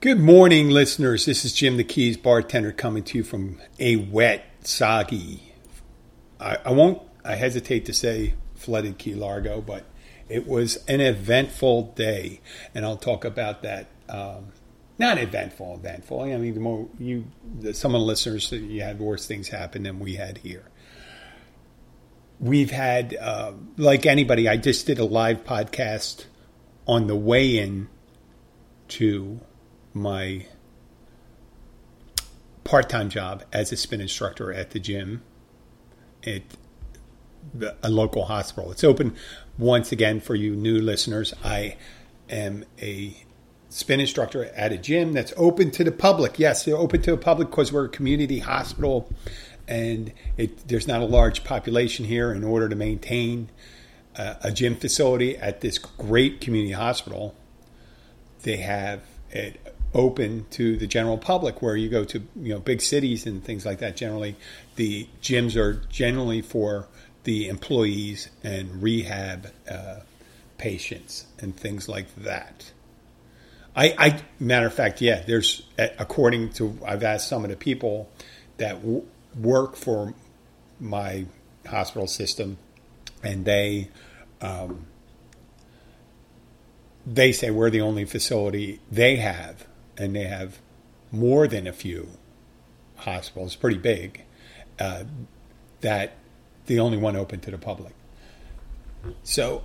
Good morning, listeners. This is Jim the Keys bartender coming to you from a wet, soggy. I, I won't. I hesitate to say flooded Key Largo, but it was an eventful day, and I'll talk about that. Um, not eventful, eventful. I mean, the more you, the, some of the listeners, you had worse things happen than we had here. We've had, uh, like anybody, I just did a live podcast on the way in to my part time job as a spin instructor at the gym at a local hospital. It's open once again for you new listeners. I am a spin instructor at a gym that's open to the public. Yes, they're open to the public because we're a community hospital and it, there's not a large population here in order to maintain uh, a gym facility at this great community hospital. They have it open to the general public where you go to you know big cities and things like that. Generally the gyms are generally for the employees and rehab uh, patients and things like that. I, I matter of fact yeah there's according to i've asked some of the people that w- work for my hospital system and they um, they say we're the only facility they have and they have more than a few hospitals, pretty big, uh, that the only one open to the public. So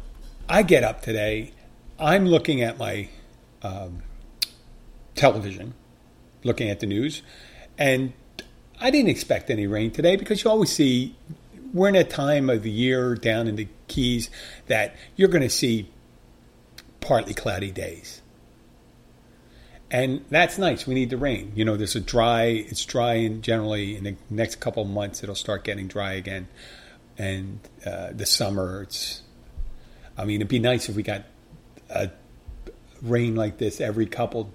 I get up today, I'm looking at my um, television, looking at the news, and I didn't expect any rain today because you always see we're in a time of the year down in the Keys that you're going to see partly cloudy days and that's nice. We need the rain. You know, there's a dry. It's dry, and generally in the next couple months, it'll start getting dry again. And uh, the summer, it's. I mean, it'd be nice if we got a rain like this every couple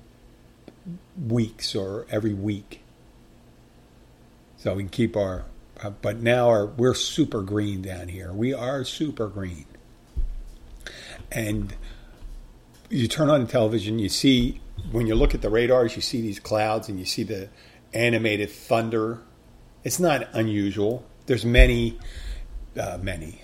weeks or every week, so we can keep our. Uh, but now our we're super green down here. We are super green, and you turn on the television, you see when you look at the radars, you see these clouds and you see the animated thunder. It's not unusual. There's many, uh, many.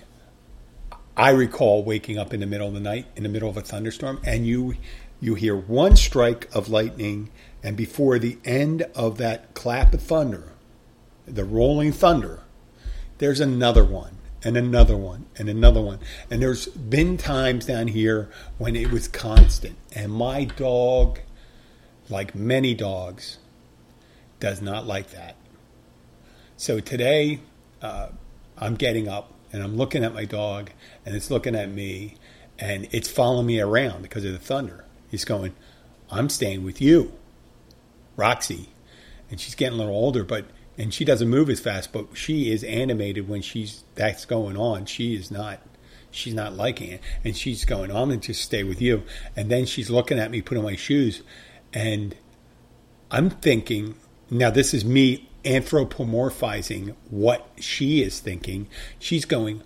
I recall waking up in the middle of the night, in the middle of a thunderstorm, and you you hear one strike of lightning, and before the end of that clap of thunder, the rolling thunder, there's another one and another one and another one. And there's been times down here when it was constant. And my dog, like many dogs, does not like that. So today, uh, I'm getting up and I'm looking at my dog and it's looking at me and it's following me around because of the thunder. He's going, I'm staying with you, Roxy. And she's getting a little older, but and she doesn't move as fast, but she is animated when she's that's going on. She is not she's not liking it. And she's going, I'm gonna just stay with you. And then she's looking at me put on my shoes and I'm thinking, now this is me anthropomorphizing what she is thinking. She's going,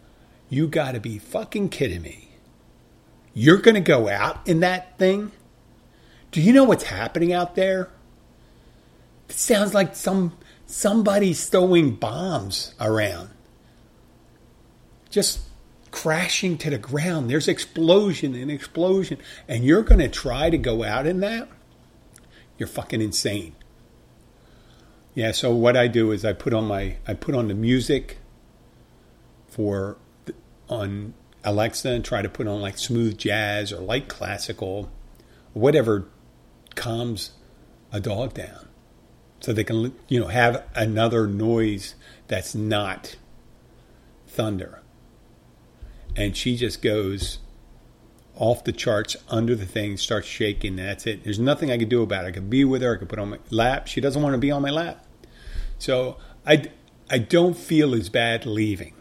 You gotta be fucking kidding me. You're gonna go out in that thing? Do you know what's happening out there? It sounds like some Somebody's throwing bombs around. Just crashing to the ground. There's explosion and explosion. And you're going to try to go out in that? You're fucking insane. Yeah, so what I do is I put on my I put on the music for on Alexa and try to put on like smooth jazz or light classical, whatever calms a dog down, so they can you know have another noise that's not thunder. And she just goes off the charts under the thing, starts shaking. That's it. There's nothing I could do about it. I could be with her. I could put on my lap. She doesn't want to be on my lap. So I, I don't feel as bad leaving.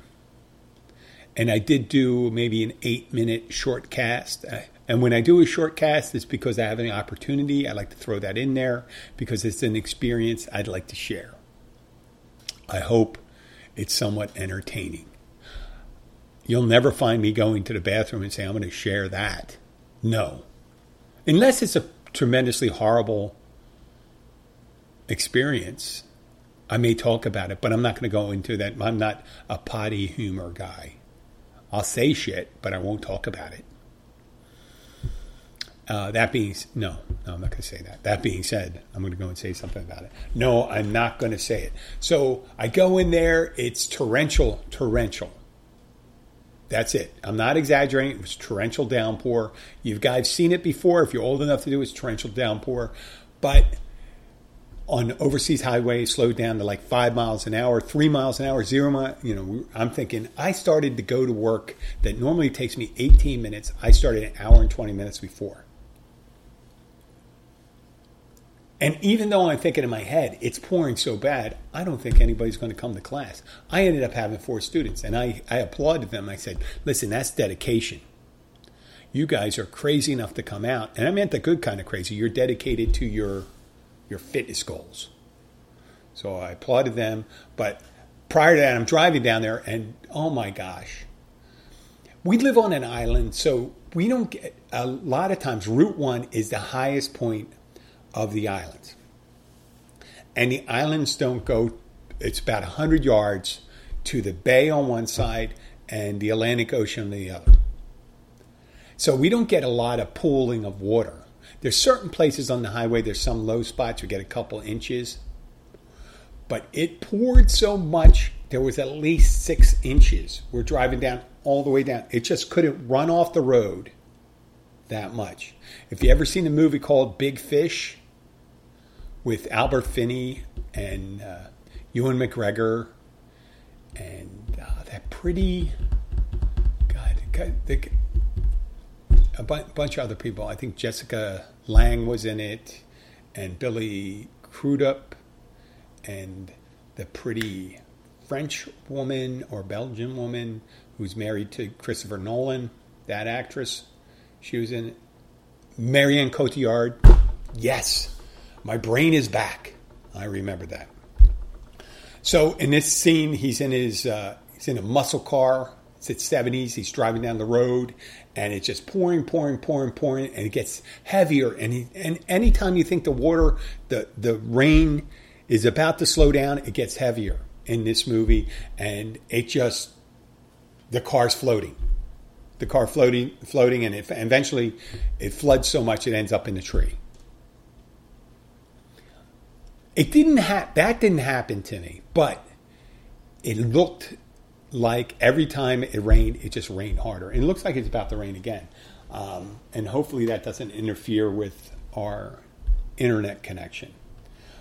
And I did do maybe an eight minute short cast. And when I do a short cast, it's because I have an opportunity. I like to throw that in there because it's an experience I'd like to share. I hope it's somewhat entertaining. You'll never find me going to the bathroom and say, I'm going to share that. No. Unless it's a tremendously horrible experience I may talk about it, but I'm not going to go into that. I'm not a potty humor guy. I'll say shit, but I won't talk about it. Uh, that being no, no, I'm not going to say that. That being said, I'm going to go and say something about it. No, I'm not going to say it. So I go in there. It's torrential, torrential. That's it. I'm not exaggerating. It was torrential downpour. You guys seen it before. If you're old enough to do it, it's torrential downpour. But on overseas highway slowed down to like five miles an hour, three miles an hour, zero mile. You know, I'm thinking I started to go to work that normally takes me 18 minutes. I started an hour and 20 minutes before. And even though I'm thinking in my head, it's pouring so bad, I don't think anybody's going to come to class. I ended up having four students and I, I applauded them. I said, listen, that's dedication. You guys are crazy enough to come out. And I meant the good kind of crazy. You're dedicated to your your fitness goals. So I applauded them. But prior to that, I'm driving down there, and oh my gosh, we live on an island, so we don't get a lot of times. Route one is the highest point of the islands, and the islands don't go. It's about hundred yards to the bay on one side and the Atlantic Ocean on the other. So we don't get a lot of pooling of water. There's certain places on the highway, there's some low spots you get a couple inches. But it poured so much, there was at least six inches. We're driving down all the way down. It just couldn't run off the road that much. If you ever seen a movie called Big Fish with Albert Finney and uh, Ewan McGregor and uh, that pretty God, the, a bu- bunch of other people. I think Jessica Lange was in it, and Billy Crudup, and the pretty French woman or Belgian woman who's married to Christopher Nolan, that actress. She was in Marion Cotillard. Yes, my brain is back. I remember that. So in this scene, he's in his uh, he's in a muscle car. It's at 70s. He's driving down the road, and it's just pouring, pouring, pouring, pouring, and it gets heavier. And he, and anytime you think the water, the the rain is about to slow down, it gets heavier in this movie, and it just the car's floating, the car floating, floating, and it, eventually it floods so much it ends up in the tree. It didn't ha- that didn't happen to me, but it looked like every time it rained, it just rained harder. And it looks like it's about to rain again. Um, and hopefully that doesn't interfere with our internet connection.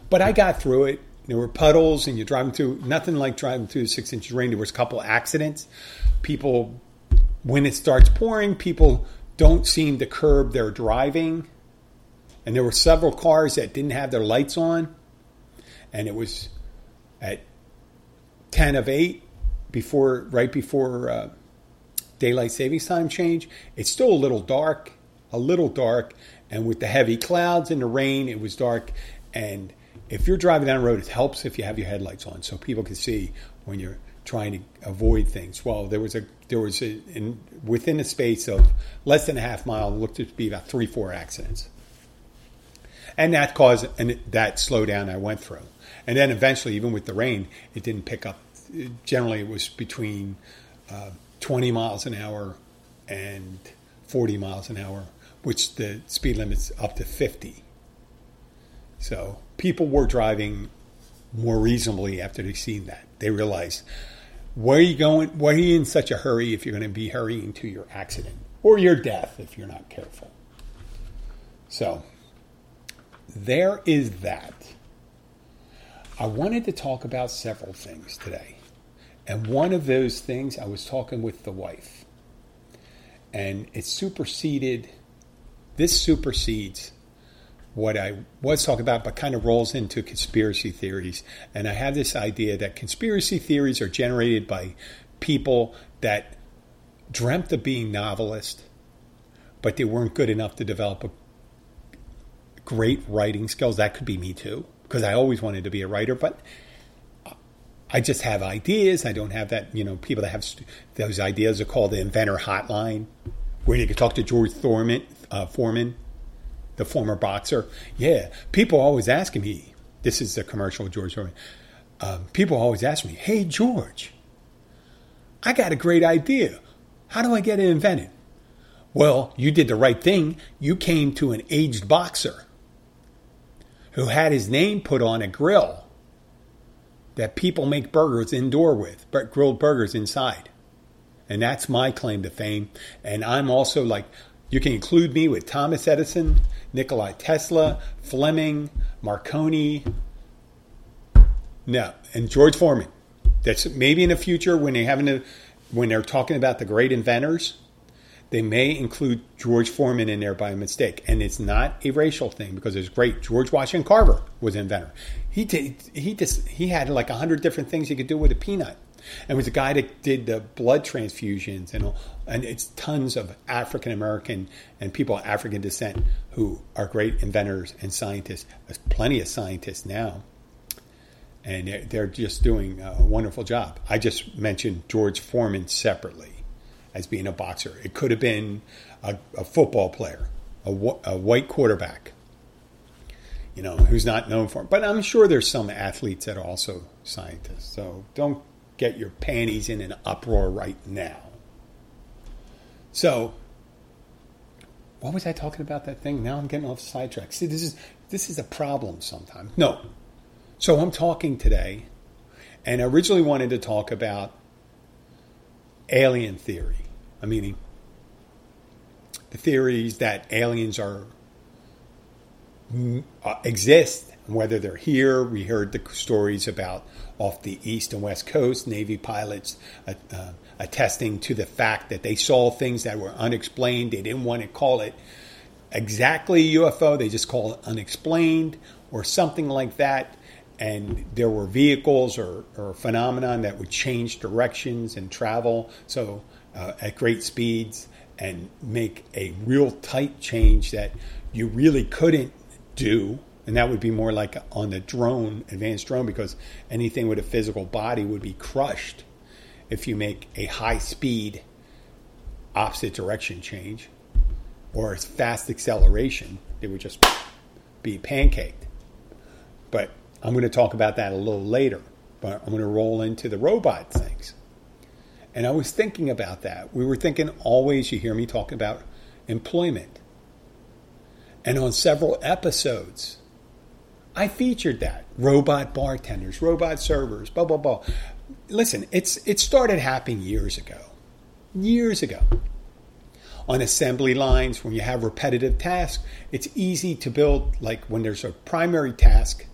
But I got through it. There were puddles, and you're driving through nothing like driving through six inches rain. There was a couple accidents. People, when it starts pouring, people don't seem to curb their driving. And there were several cars that didn't have their lights on. And it was at 10 of 8 before right before uh, daylight savings time change. It's still a little dark, a little dark, and with the heavy clouds and the rain, it was dark. And if you're driving down the road, it helps if you have your headlights on, so people can see when you're trying to avoid things. Well, there was a there was a, in, within a space of less than a half mile, looked to be about three four accidents, and that caused and that slowdown I went through. And then eventually, even with the rain, it didn't pick up. Generally, it was between uh, 20 miles an hour and 40 miles an hour, which the speed limit's up to 50. So people were driving more reasonably after they seen that. They realized, where are you going? Why are you in such a hurry if you're going to be hurrying to your accident or your death if you're not careful? So there is that. I wanted to talk about several things today. And one of those things, I was talking with the wife. And it superseded, this supersedes what I was talking about, but kind of rolls into conspiracy theories. And I have this idea that conspiracy theories are generated by people that dreamt of being novelists, but they weren't good enough to develop a great writing skills. That could be me too, because I always wanted to be a writer, but I just have ideas. I don't have that, you know, people that have st- those ideas are called the inventor hotline, where you can talk to George Thorman, uh, Foreman the former boxer. Yeah, people always asking me. This is the commercial, George Foreman. Um, people always ask me, "Hey, George, I got a great idea. How do I get it invented?" Well, you did the right thing. You came to an aged boxer who had his name put on a grill that people make burgers indoor with, but grilled burgers inside. And that's my claim to fame. And I'm also like, you can include me with Thomas Edison, Nikolai Tesla, Fleming, Marconi. No, and George Foreman. That's maybe in the future when they having to, when they're talking about the great inventors, they may include George Foreman in there by mistake, and it's not a racial thing because it's great. George Washington Carver was an inventor. He did, he just he had like hundred different things he could do with a peanut and was a guy that did the blood transfusions and and it's tons of African American and people of African descent who are great inventors and scientists. There's plenty of scientists now, and they're just doing a wonderful job. I just mentioned George Foreman separately as being a boxer. It could have been a, a football player, a, a white quarterback you know, who's not known for it. But I'm sure there's some athletes that are also scientists. So don't get your panties in an uproar right now. So, what was I talking about that thing? Now I'm getting off sidetrack. See, this is this is a problem sometimes. No. So I'm talking today, and I originally wanted to talk about alien theory. I mean, the theories that aliens are uh, exist, whether they're here. We heard the stories about off the east and west coast, Navy pilots uh, uh, attesting to the fact that they saw things that were unexplained. They didn't want to call it exactly UFO, they just called it unexplained or something like that. And there were vehicles or, or phenomenon that would change directions and travel so uh, at great speeds and make a real tight change that you really couldn't do and that would be more like on the drone, advanced drone, because anything with a physical body would be crushed if you make a high speed opposite direction change or fast acceleration. It would just be pancaked. But I'm going to talk about that a little later. But I'm going to roll into the robot things. And I was thinking about that. We were thinking always, you hear me talk about employment. And on several episodes, I featured that. Robot bartenders, robot servers, blah blah blah. Listen, it's it started happening years ago. Years ago. On assembly lines, when you have repetitive tasks, it's easy to build like when there's a primary task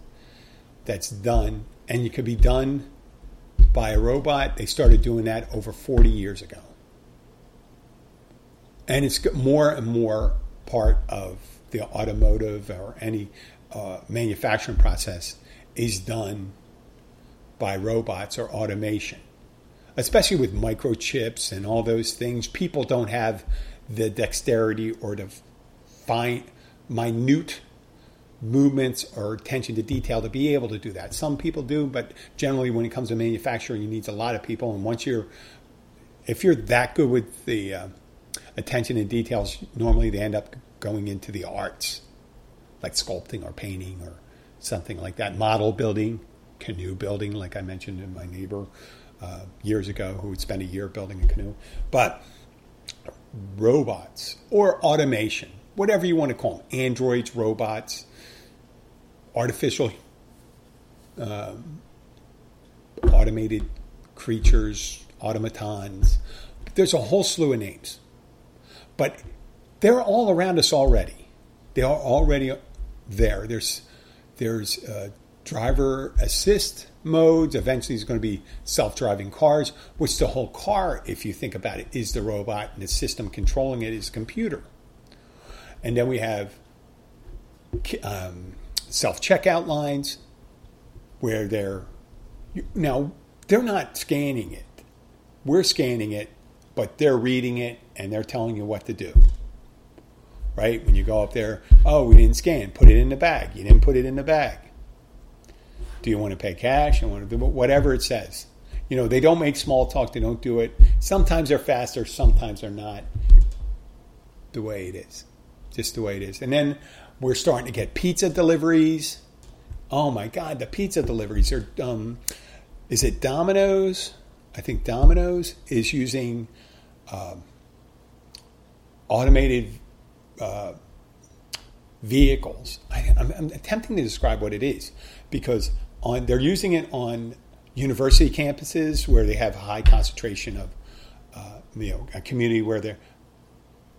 that's done and it could be done by a robot. They started doing that over 40 years ago. And it's more and more part of the automotive or any uh, manufacturing process is done by robots or automation, especially with microchips and all those things. People don't have the dexterity or the fine, minute movements or attention to detail to be able to do that. Some people do, but generally, when it comes to manufacturing, you need a lot of people. And once you're, if you're that good with the uh, attention and details, normally they end up going into the arts like sculpting or painting or something like that. Model building, canoe building, like I mentioned in my neighbor uh, years ago who would spend a year building a canoe. But robots or automation, whatever you want to call them, androids, robots, artificial, um, automated creatures, automatons. There's a whole slew of names. But they're all around us already. They are already there. There's there's uh, driver assist modes. Eventually, there's going to be self-driving cars, which the whole car, if you think about it, is the robot, and the system controlling it is computer. And then we have um, self-checkout lines, where they're now they're not scanning it. We're scanning it, but they're reading it and they're telling you what to do. Right? When you go up there, oh, we didn't scan, put it in the bag. You didn't put it in the bag. Do you want to pay cash? You want to do whatever it says. You know, they don't make small talk, they don't do it. Sometimes they're faster, sometimes they're not. The way it is. Just the way it is. And then we're starting to get pizza deliveries. Oh my God, the pizza deliveries are. Um, is it Domino's? I think Domino's is using um, automated uh, vehicles. I, am attempting to describe what it is because on they're using it on university campuses where they have a high concentration of uh, you know a community where they're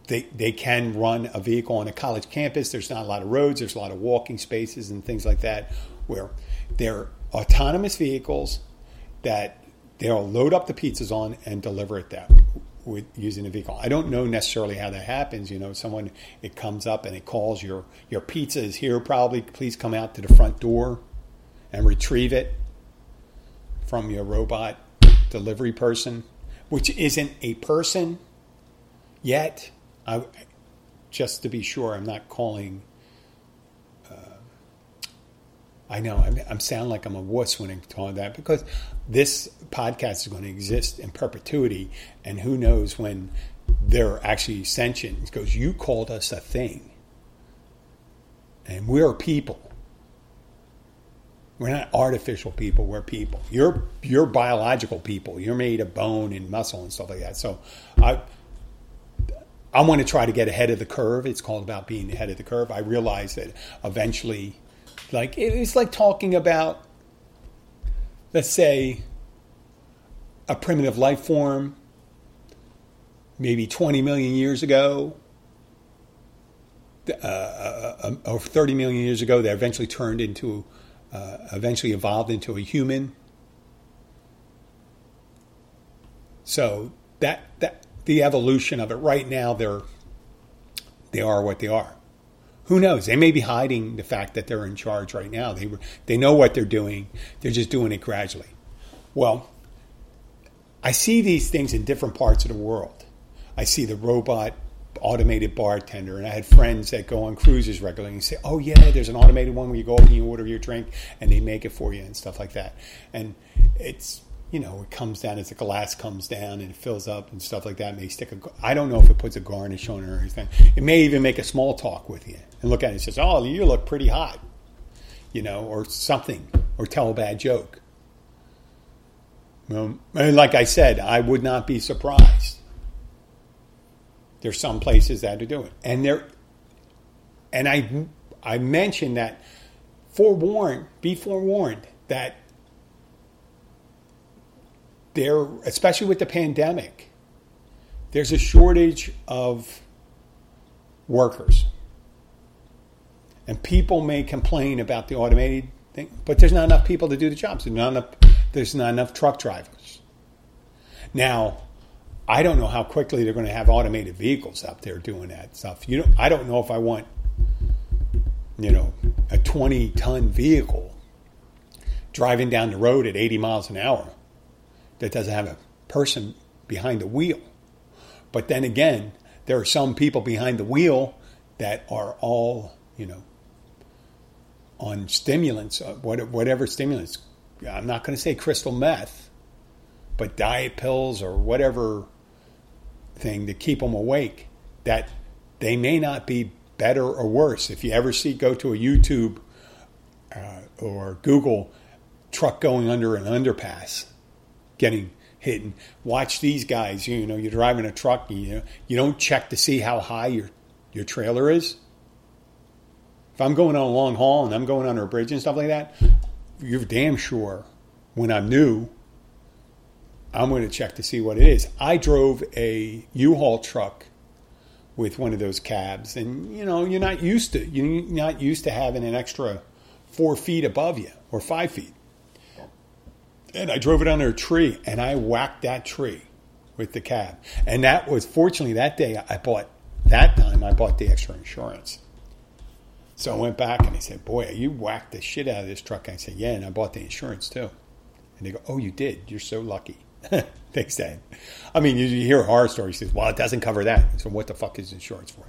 they, they can run a vehicle on a college campus. There's not a lot of roads. There's a lot of walking spaces and things like that where they're autonomous vehicles that they'll load up the pizzas on and deliver it that with using a vehicle. I don't know necessarily how that happens. You know, someone it comes up and it calls your your pizza is here. Probably please come out to the front door and retrieve it from your robot delivery person, which isn't a person yet. I, just to be sure, I'm not calling uh, I know I'm, I'm sound like I'm a wuss when I'm talking that because this podcast is going to exist in perpetuity, and who knows when they're actually sentient. Because you called us a thing, and we're people. We're not artificial people. We're people. You're you're biological people. You're made of bone and muscle and stuff like that. So, I I want to try to get ahead of the curve. It's called about being ahead of the curve. I realize that eventually like it's like talking about, let's say, a primitive life form, maybe 20 million years ago, uh, uh, uh, or 30 million years ago, that eventually turned into, uh, eventually evolved into a human. So that that the evolution of it. Right now, they're they are what they are. Who knows? They may be hiding the fact that they're in charge right now. They they know what they're doing. They're just doing it gradually. Well, I see these things in different parts of the world. I see the robot automated bartender, and I had friends that go on cruises regularly and say, "Oh yeah, there's an automated one where you go up and you order your drink, and they make it for you and stuff like that." And it's you know, it comes down as the glass comes down and it fills up and stuff like that. It may stick a, I don't know if it puts a garnish on it or anything. It may even make a small talk with you and look at it and says, "Oh, you look pretty hot," you know, or something, or tell a bad joke. Well, like I said, I would not be surprised. There's some places that are doing, it. and there, and I, I mentioned that. Forewarned, be forewarned that there, especially with the pandemic, there's a shortage of workers. And people may complain about the automated thing, but there's not enough people to do the jobs. There's not enough, there's not enough truck drivers. Now, I don't know how quickly they're going to have automated vehicles out there doing that stuff. You know, I don't know if I want, you know, a 20 ton vehicle driving down the road at 80 miles an hour that doesn't have a person behind the wheel. But then again, there are some people behind the wheel that are all, you know, on stimulants, uh, whatever stimulants. I'm not going to say crystal meth, but diet pills or whatever thing to keep them awake. That they may not be better or worse. If you ever see, go to a YouTube uh, or Google truck going under an underpass, getting hit. And watch these guys. You know, you're driving a truck. And You know, you don't check to see how high your your trailer is. If I'm going on a long haul and I'm going under a bridge and stuff like that, you're damn sure when I'm new, I'm going to check to see what it is. I drove a U-Haul truck with one of those cabs, and you know you're not used to you're not used to having an extra four feet above you or five feet. And I drove it under a tree, and I whacked that tree with the cab. And that was fortunately that day I bought that time I bought the extra insurance. So I went back and they said, "Boy, you whacked the shit out of this truck." I said, "Yeah, and I bought the insurance too." And they go, "Oh, you did? You're so lucky." Thanks, Dad. I mean, you, you hear horror story. He says, well, it doesn't cover that. So what the fuck is insurance for?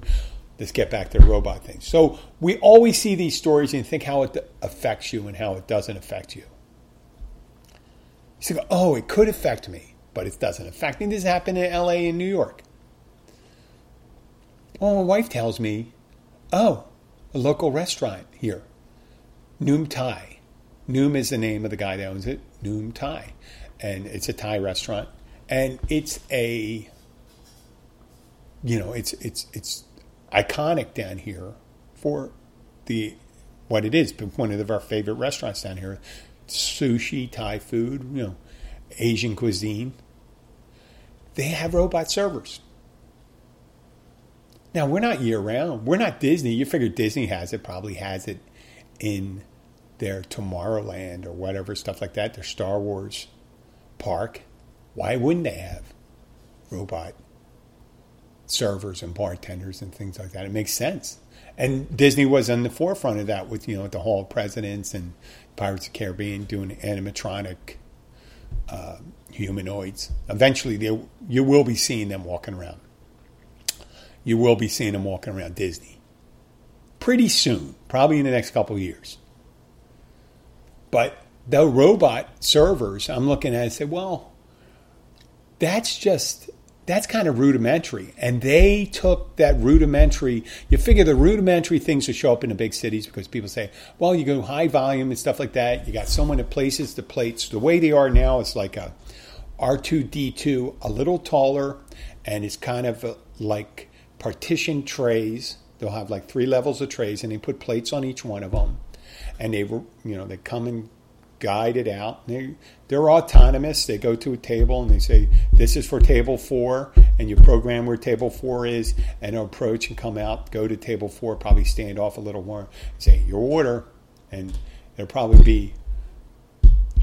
Let's get back to the robot thing. So we always see these stories and think how it affects you and how it doesn't affect you. Oh, it could affect me, but it doesn't affect me. This happened in LA and New York. Well, my wife tells me, oh, a local restaurant here, Noom Thai. Noom is the name of the guy that owns it, Noom Thai and it's a Thai restaurant, and it's a, you know, it's it's it's iconic down here for the what it is. but One of our favorite restaurants down here, sushi, Thai food, you know, Asian cuisine. They have robot servers. Now we're not year round. We're not Disney. You figure Disney has it, probably has it in their Tomorrowland or whatever stuff like that. Their Star Wars park, why wouldn't they have robot servers and bartenders and things like that? It makes sense. And Disney was on the forefront of that with, you know, the Hall of Presidents and Pirates of the Caribbean doing animatronic uh, humanoids. Eventually, they, you will be seeing them walking around. You will be seeing them walking around Disney pretty soon, probably in the next couple years. But the robot servers, I'm looking at say, well, that's just that's kind of rudimentary. And they took that rudimentary, you figure the rudimentary things will show up in the big cities because people say, well, you go high volume and stuff like that. You got so many places the plates. The way they are now it's like a R2D2, a little taller, and it's kind of uh, like partition trays. They'll have like three levels of trays, and they put plates on each one of them. And they, you know, they come in guided out. They, they're autonomous. They go to a table and they say, This is for table four, and you program where table four is, and approach and come out, go to table four, probably stand off a little more, and say, Your order. And there'll probably be,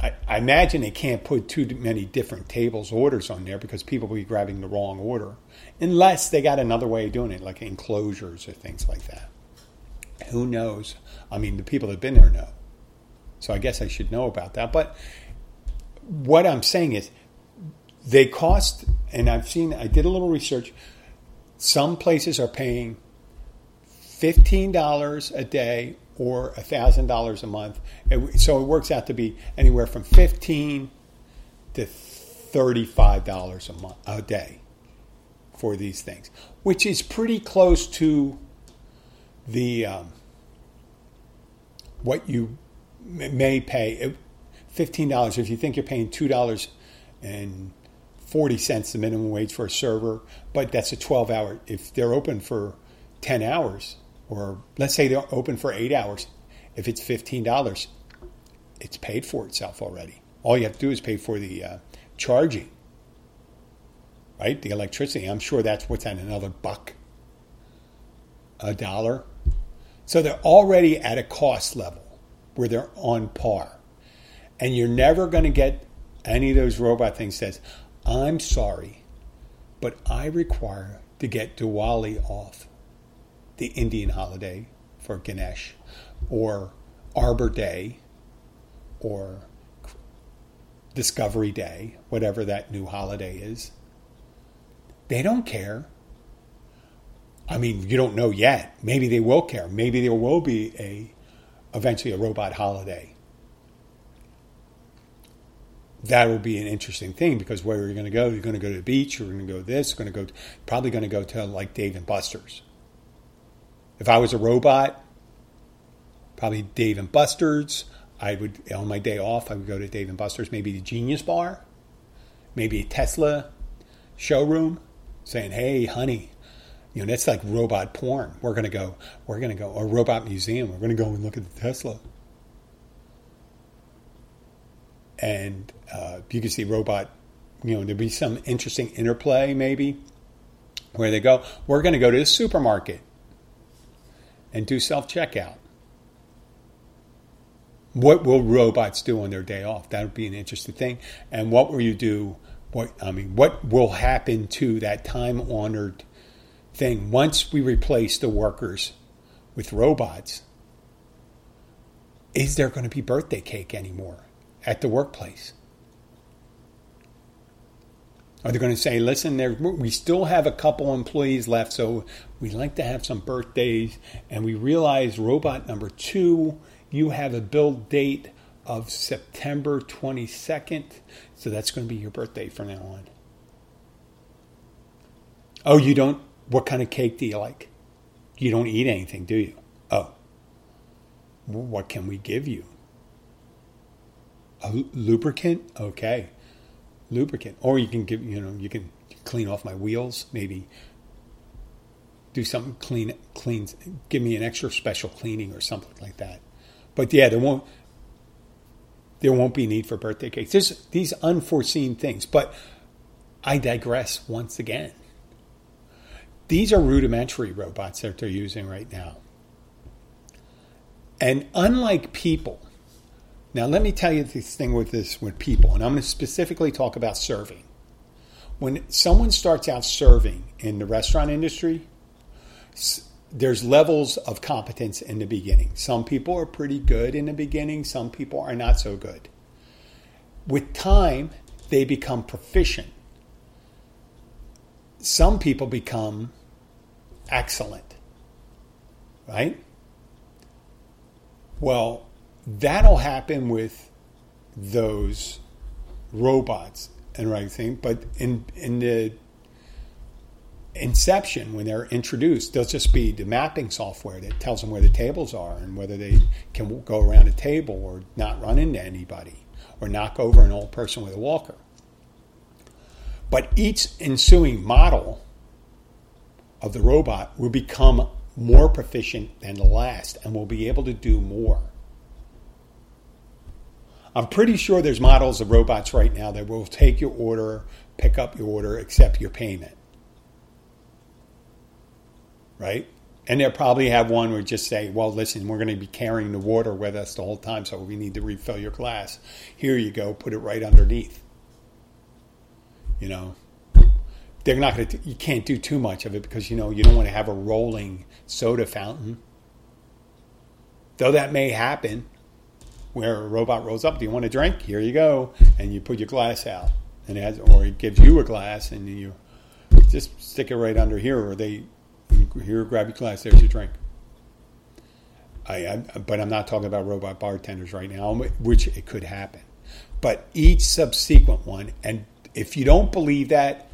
I, I imagine they can't put too many different tables' orders on there because people will be grabbing the wrong order, unless they got another way of doing it, like enclosures or things like that. Who knows? I mean, the people that have been there know. So I guess I should know about that. But what I'm saying is they cost, and I've seen, I did a little research. Some places are paying $15 a day or $1,000 a month. So it works out to be anywhere from 15 to $35 a month a day for these things, which is pretty close to the um, what you may pay fifteen dollars if you think you're paying two dollars and forty cents the minimum wage for a server, but that's a twelve hour. If they're open for ten hours, or let's say they're open for eight hours, if it's fifteen dollars, it's paid for itself already. All you have to do is pay for the uh, charging, right? The electricity. I'm sure that's what's at another buck, a dollar. So they're already at a cost level where they're on par. And you're never going to get any of those robot things says, I'm sorry, but I require to get Diwali off, the Indian holiday for Ganesh, or Arbor Day, or Discovery Day, whatever that new holiday is. They don't care. I mean, you don't know yet. Maybe they will care. Maybe there will be a eventually a robot holiday. That will be an interesting thing because where are you going to go? You're going to go to the beach. You're going to go this. You're going to go probably going to go to like Dave and Buster's. If I was a robot, probably Dave and Buster's. I would on my day off, I would go to Dave and Buster's, maybe the Genius Bar, maybe a Tesla showroom, saying, "Hey, honey, you know that's like robot porn. We're gonna go. We're gonna go a robot museum. We're gonna go and look at the Tesla." And uh, you can see robot. You know, there'd be some interesting interplay, maybe, where they go. We're going to go to the supermarket and do self checkout. What will robots do on their day off? That would be an interesting thing. And what will you do? What I mean, what will happen to that time honored thing once we replace the workers with robots? Is there going to be birthday cake anymore at the workplace? Are they going to say, listen, there, we still have a couple employees left, so we'd like to have some birthdays, and we realize robot number two you have a build date of September 22nd. So that's going to be your birthday from now on. Oh, you don't? What kind of cake do you like? You don't eat anything, do you? Oh. What can we give you? A lubricant? Okay. Lubricant. Or you can give, you know, you can clean off my wheels, maybe do something clean, cleans, give me an extra special cleaning or something like that. But yeah, there won't there won't be need for birthday cakes. There's these unforeseen things. But I digress once again. These are rudimentary robots that they're using right now. And unlike people, now let me tell you this thing with this with people, and I'm going to specifically talk about serving. When someone starts out serving in the restaurant industry, there's levels of competence in the beginning. Some people are pretty good in the beginning, some people are not so good. With time, they become proficient. Some people become excellent, right? Well, that'll happen with those robots and right everything, but in in the inception when they're introduced they'll just be the mapping software that tells them where the tables are and whether they can go around a table or not run into anybody or knock over an old person with a walker but each ensuing model of the robot will become more proficient than the last and will be able to do more i'm pretty sure there's models of robots right now that will take your order pick up your order accept your payment right? And they'll probably have one where just say, well, listen, we're going to be carrying the water with us the whole time, so we need to refill your glass. Here you go, put it right underneath. You know, they're not going to, you can't do too much of it because, you know, you don't want to have a rolling soda fountain. Though that may happen where a robot rolls up, do you want a drink? Here you go. And you put your glass out. And it has, or it gives you a glass and you just stick it right under here, or they here, grab your glass. There's your drink. I, I, but I'm not talking about robot bartenders right now, which it could happen. But each subsequent one, and if you don't believe that,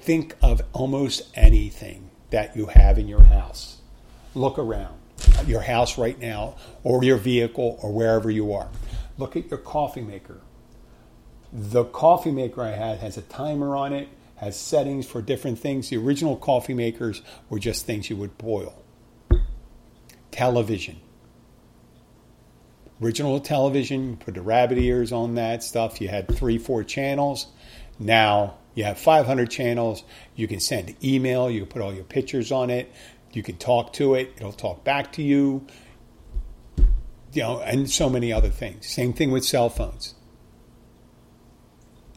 think of almost anything that you have in your house. Look around your house right now, or your vehicle, or wherever you are. Look at your coffee maker. The coffee maker I had has a timer on it has settings for different things. The original coffee makers were just things you would boil. Television. Original television, put the rabbit ears on that stuff. You had three, four channels. Now you have 500 channels. You can send email. You put all your pictures on it. You can talk to it. It'll talk back to you. You know, and so many other things. Same thing with cell phones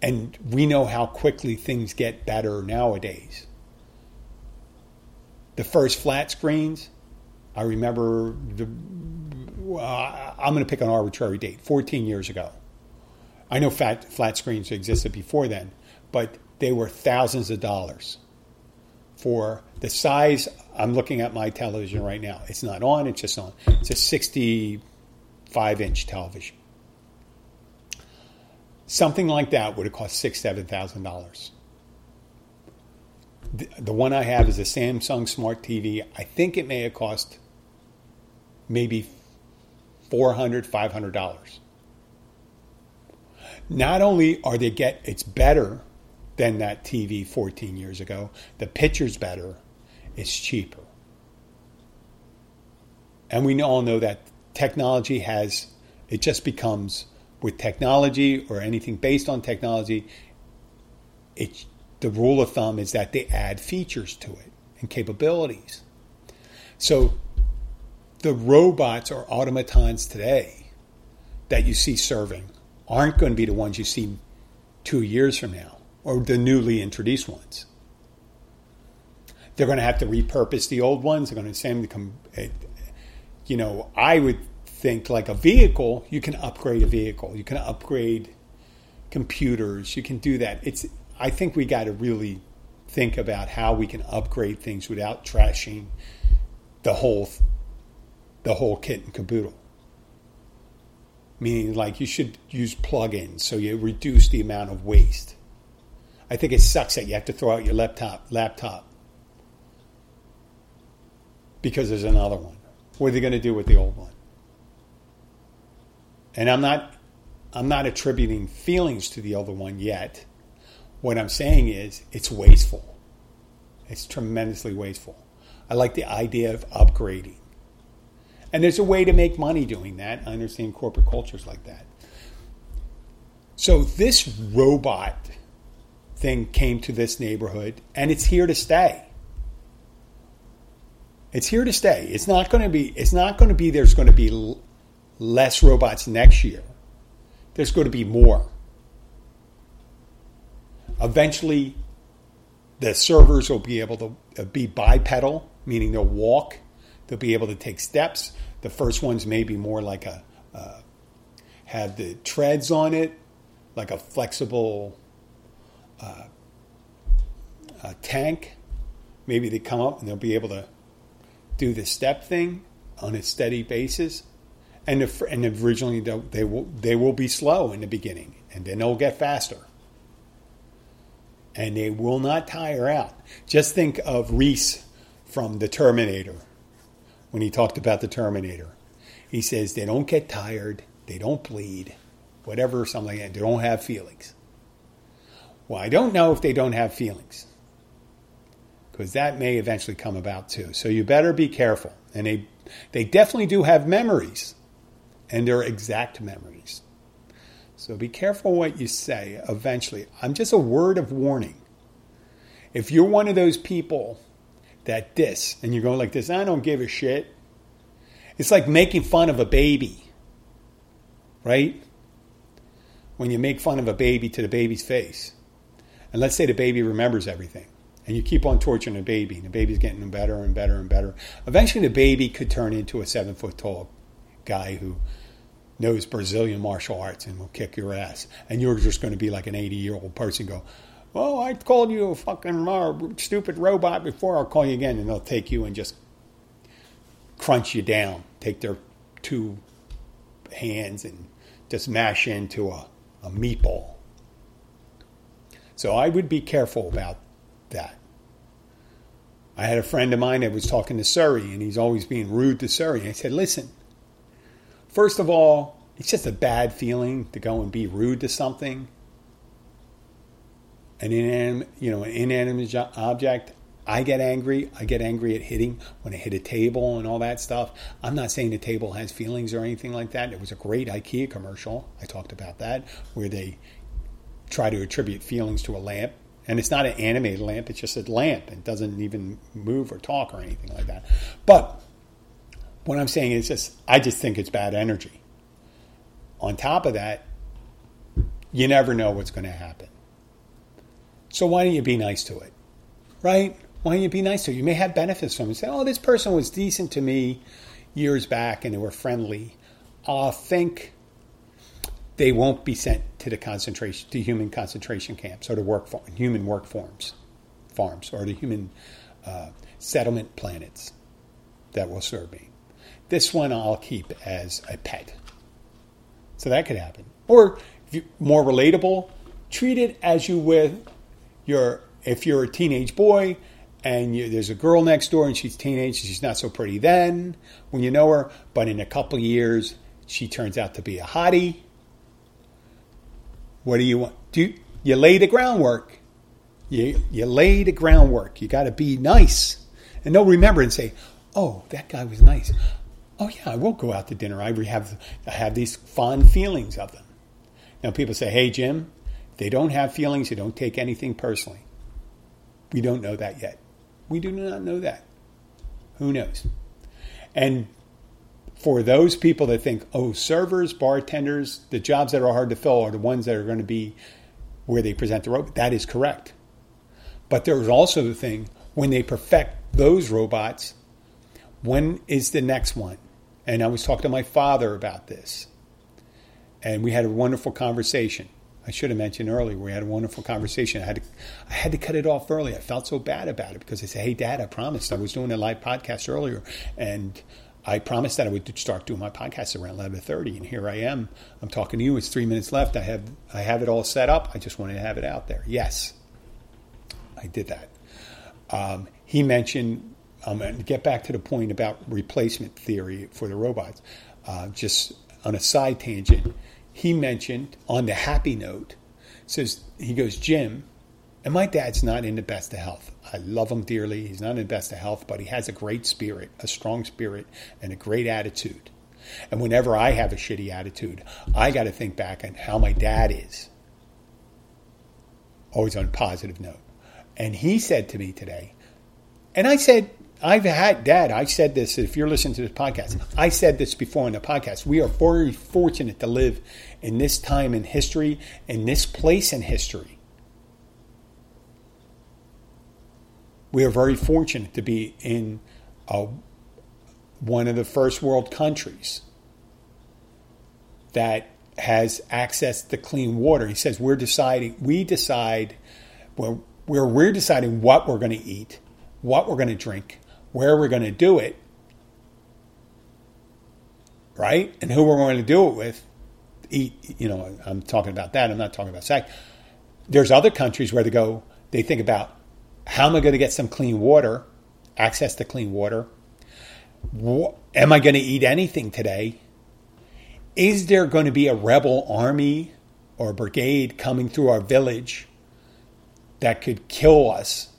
and we know how quickly things get better nowadays. The first flat screens, I remember the, uh, I'm going to pick an arbitrary date, 14 years ago. I know flat, flat screens existed before then, but they were thousands of dollars for the size. I'm looking at my television right now. It's not on, it's just on. It's a 65 inch television. Something like that would have cost six, seven thousand dollars. The, one I have is a Samsung Smart TV. I think it may have cost maybe $400, $500. Not only are they get it's better than that TV 14 years ago, the picture's better, it's cheaper. And we all know that technology has it just becomes with technology or anything based on technology, it the rule of thumb is that they add features to it and capabilities. So the robots or automatons today that you see serving aren't going to be the ones you see two years from now or the newly introduced ones. They're going to have to repurpose the old ones. They're going to send them to. Eh, you know, I would think like a vehicle, you can upgrade a vehicle. You can upgrade computers. You can do that. It's. I think we got to really think about how we can upgrade things without trashing the whole the whole kit and caboodle. Meaning, like you should use plugins so you reduce the amount of waste. I think it sucks that you have to throw out your laptop laptop because there's another one. What are they going to do with the old one? And I'm not I'm not attributing feelings to the other one yet. What I'm saying is it's wasteful. It's tremendously wasteful. I like the idea of upgrading. And there's a way to make money doing that. I understand corporate cultures like that. So this robot thing came to this neighborhood and it's here to stay. It's here to stay. It's not going to be it's not going to be there's going to be less robots next year. There's going to be more. Eventually the servers will be able to uh, be bipedal, meaning they'll walk, they'll be able to take steps. The first ones may be more like a uh, have the treads on it, like a flexible uh, a tank. Maybe they come up and they'll be able to do the step thing on a steady basis. And, if, and originally they will they will be slow in the beginning, and then they'll get faster and they will not tire out. Just think of Reese from The Terminator when he talked about The Terminator. He says they don't get tired, they don't bleed, whatever, something like that. They don't have feelings. Well, I don't know if they don't have feelings because that may eventually come about too. So you better be careful. And they, they definitely do have memories, and they're exact memories. So be careful what you say eventually. I'm just a word of warning. If you're one of those people that this, and you're going like this, I don't give a shit. It's like making fun of a baby, right? When you make fun of a baby to the baby's face. And let's say the baby remembers everything. And you keep on torturing the baby, and the baby's getting better and better and better. Eventually, the baby could turn into a seven foot tall guy who knows Brazilian martial arts and will kick your ass. And you're just going to be like an 80 year old person go, Oh, I called you a fucking stupid robot before. I'll call you again. And they'll take you and just crunch you down, take their two hands and just mash into a, a meatball. So I would be careful about that. I had a friend of mine that was talking to Siri, and he's always being rude to Siri. I said, Listen, First of all, it's just a bad feeling to go and be rude to something. An inanimate, you know, an inanimate object. I get angry. I get angry at hitting when I hit a table and all that stuff. I'm not saying the table has feelings or anything like that. It was a great IKEA commercial. I talked about that where they try to attribute feelings to a lamp. And it's not an animated lamp, it's just a lamp. It doesn't even move or talk or anything like that. But what I'm saying is just, I just think it's bad energy. On top of that, you never know what's going to happen. So why don't you be nice to it? Right? Why don't you be nice to it? You may have benefits from it. Say, oh, this person was decent to me years back and they were friendly. I think they won't be sent to the concentration to human concentration camps or to work for, human work forms, farms or the human uh, settlement planets that will serve me. This one I'll keep as a pet. So that could happen. Or you, more relatable, treat it as you would your if you're a teenage boy and you, there's a girl next door and she's teenage, she's not so pretty then when you know her, but in a couple years she turns out to be a hottie. What do you want? Do you lay the groundwork? You you lay the groundwork. You got to be nice, and they'll remember and say, "Oh, that guy was nice." Oh yeah, I will go out to dinner. I have I have these fond feelings of them. Now people say, "Hey Jim, they don't have feelings, They don't take anything personally." We don't know that yet. We do not know that. Who knows? And for those people that think, oh, servers, bartenders, the jobs that are hard to fill are the ones that are going to be where they present the robot, that is correct. But there's also the thing when they perfect those robots, when is the next one? And I was talking to my father about this. And we had a wonderful conversation. I should have mentioned earlier. We had a wonderful conversation. I had to, I had to cut it off early. I felt so bad about it because I said, "Hey, Dad, I promised I was doing a live podcast earlier, and I promised that I would start doing my podcast around 11:30, and here I am. I'm talking to you. It's three minutes left. I have I have it all set up. I just wanted to have it out there. Yes, I did that. Um, he mentioned. Um, and get back to the point about replacement theory for the robots. Uh, just on a side tangent, he mentioned on the happy note, says he goes, Jim, and my dad's not in the best of health. I love him dearly. He's not in the best of health, but he has a great spirit, a strong spirit, and a great attitude. And whenever I have a shitty attitude, I got to think back on how my dad is. Always on a positive note. And he said to me today, and I said, I've had, Dad, I said this, if you're listening to this podcast, I said this before in the podcast. We are very fortunate to live in this time in history, in this place in history we are very fortunate to be in a, one of the first world countries that has access to clean water. He says we're deciding, we decide, where we're deciding what we're going to eat, what we're going to drink, where we're going to do it, right? And who we're going to do it with. Eat, you know, I'm talking about that. I'm not talking about sex. There's other countries where they go, they think about how am I going to get some clean water, access to clean water? Am I going to eat anything today? Is there going to be a rebel army or brigade coming through our village that could kill us?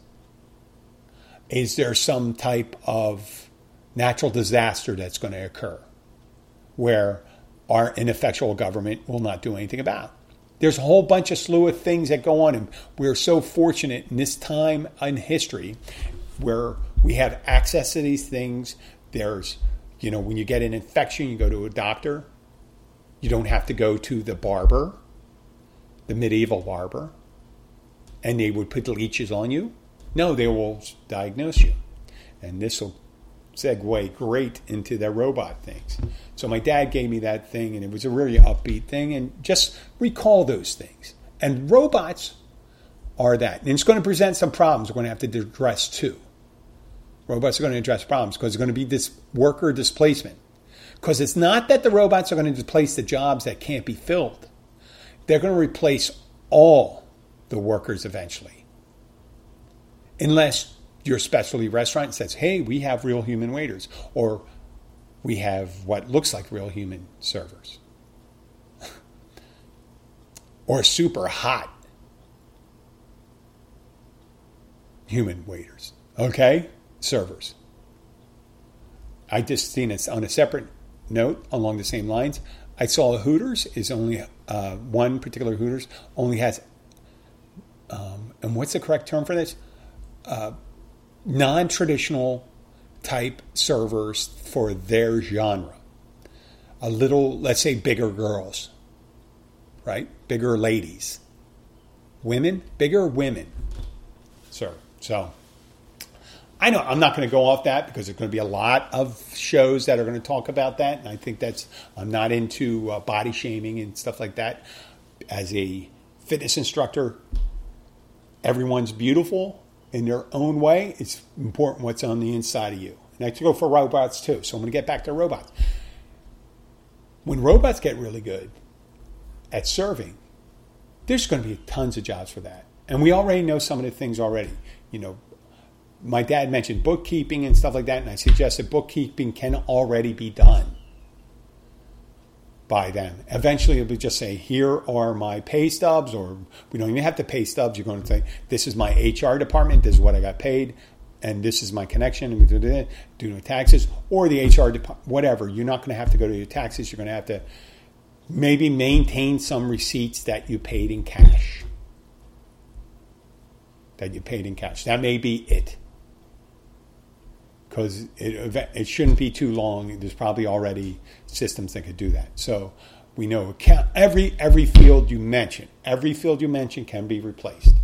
Is there some type of natural disaster that's going to occur where our ineffectual government will not do anything about? There's a whole bunch of slew of things that go on, and we're so fortunate in this time in history where we have access to these things. There's, you know, when you get an infection, you go to a doctor. You don't have to go to the barber, the medieval barber, and they would put leeches on you. No, they will diagnose you. And this will segue great into their robot things. So my dad gave me that thing, and it was a really upbeat thing. And just recall those things. And robots are that. And it's going to present some problems we're going to have to address too. Robots are going to address problems because there's going to be this worker displacement. Because it's not that the robots are going to displace the jobs that can't be filled, they're going to replace all the workers eventually. Unless your specialty restaurant says, hey, we have real human waiters, or we have what looks like real human servers, or super hot human waiters, okay? Servers. I just seen it on a separate note along the same lines. I saw Hooters is only uh, one particular Hooters only has, um, and what's the correct term for this? Uh, non traditional type servers for their genre. A little, let's say, bigger girls, right? Bigger ladies. Women, bigger women, sir. So I know I'm not going to go off that because there's going to be a lot of shows that are going to talk about that. And I think that's, I'm not into uh, body shaming and stuff like that. As a fitness instructor, everyone's beautiful in their own way, it's important what's on the inside of you. And I to go for robots too. So I'm going to get back to robots. When robots get really good at serving, there's going to be tons of jobs for that. And we already know some of the things already. You know, my dad mentioned bookkeeping and stuff like that, and I suggested bookkeeping can already be done. By them. Eventually, it'll be just say, "Here are my pay stubs," or we don't even have to pay stubs. You're going to say, "This is my HR department. This is what I got paid." And this is my connection, and we do that, do no taxes, or the HR department, whatever. You're not going to have to go to your taxes. You're going to have to maybe maintain some receipts that you paid in cash. That you paid in cash. That may be it because it, it shouldn't be too long. There's probably already systems that could do that. So we know every every field you mention, every field you mention can be replaced.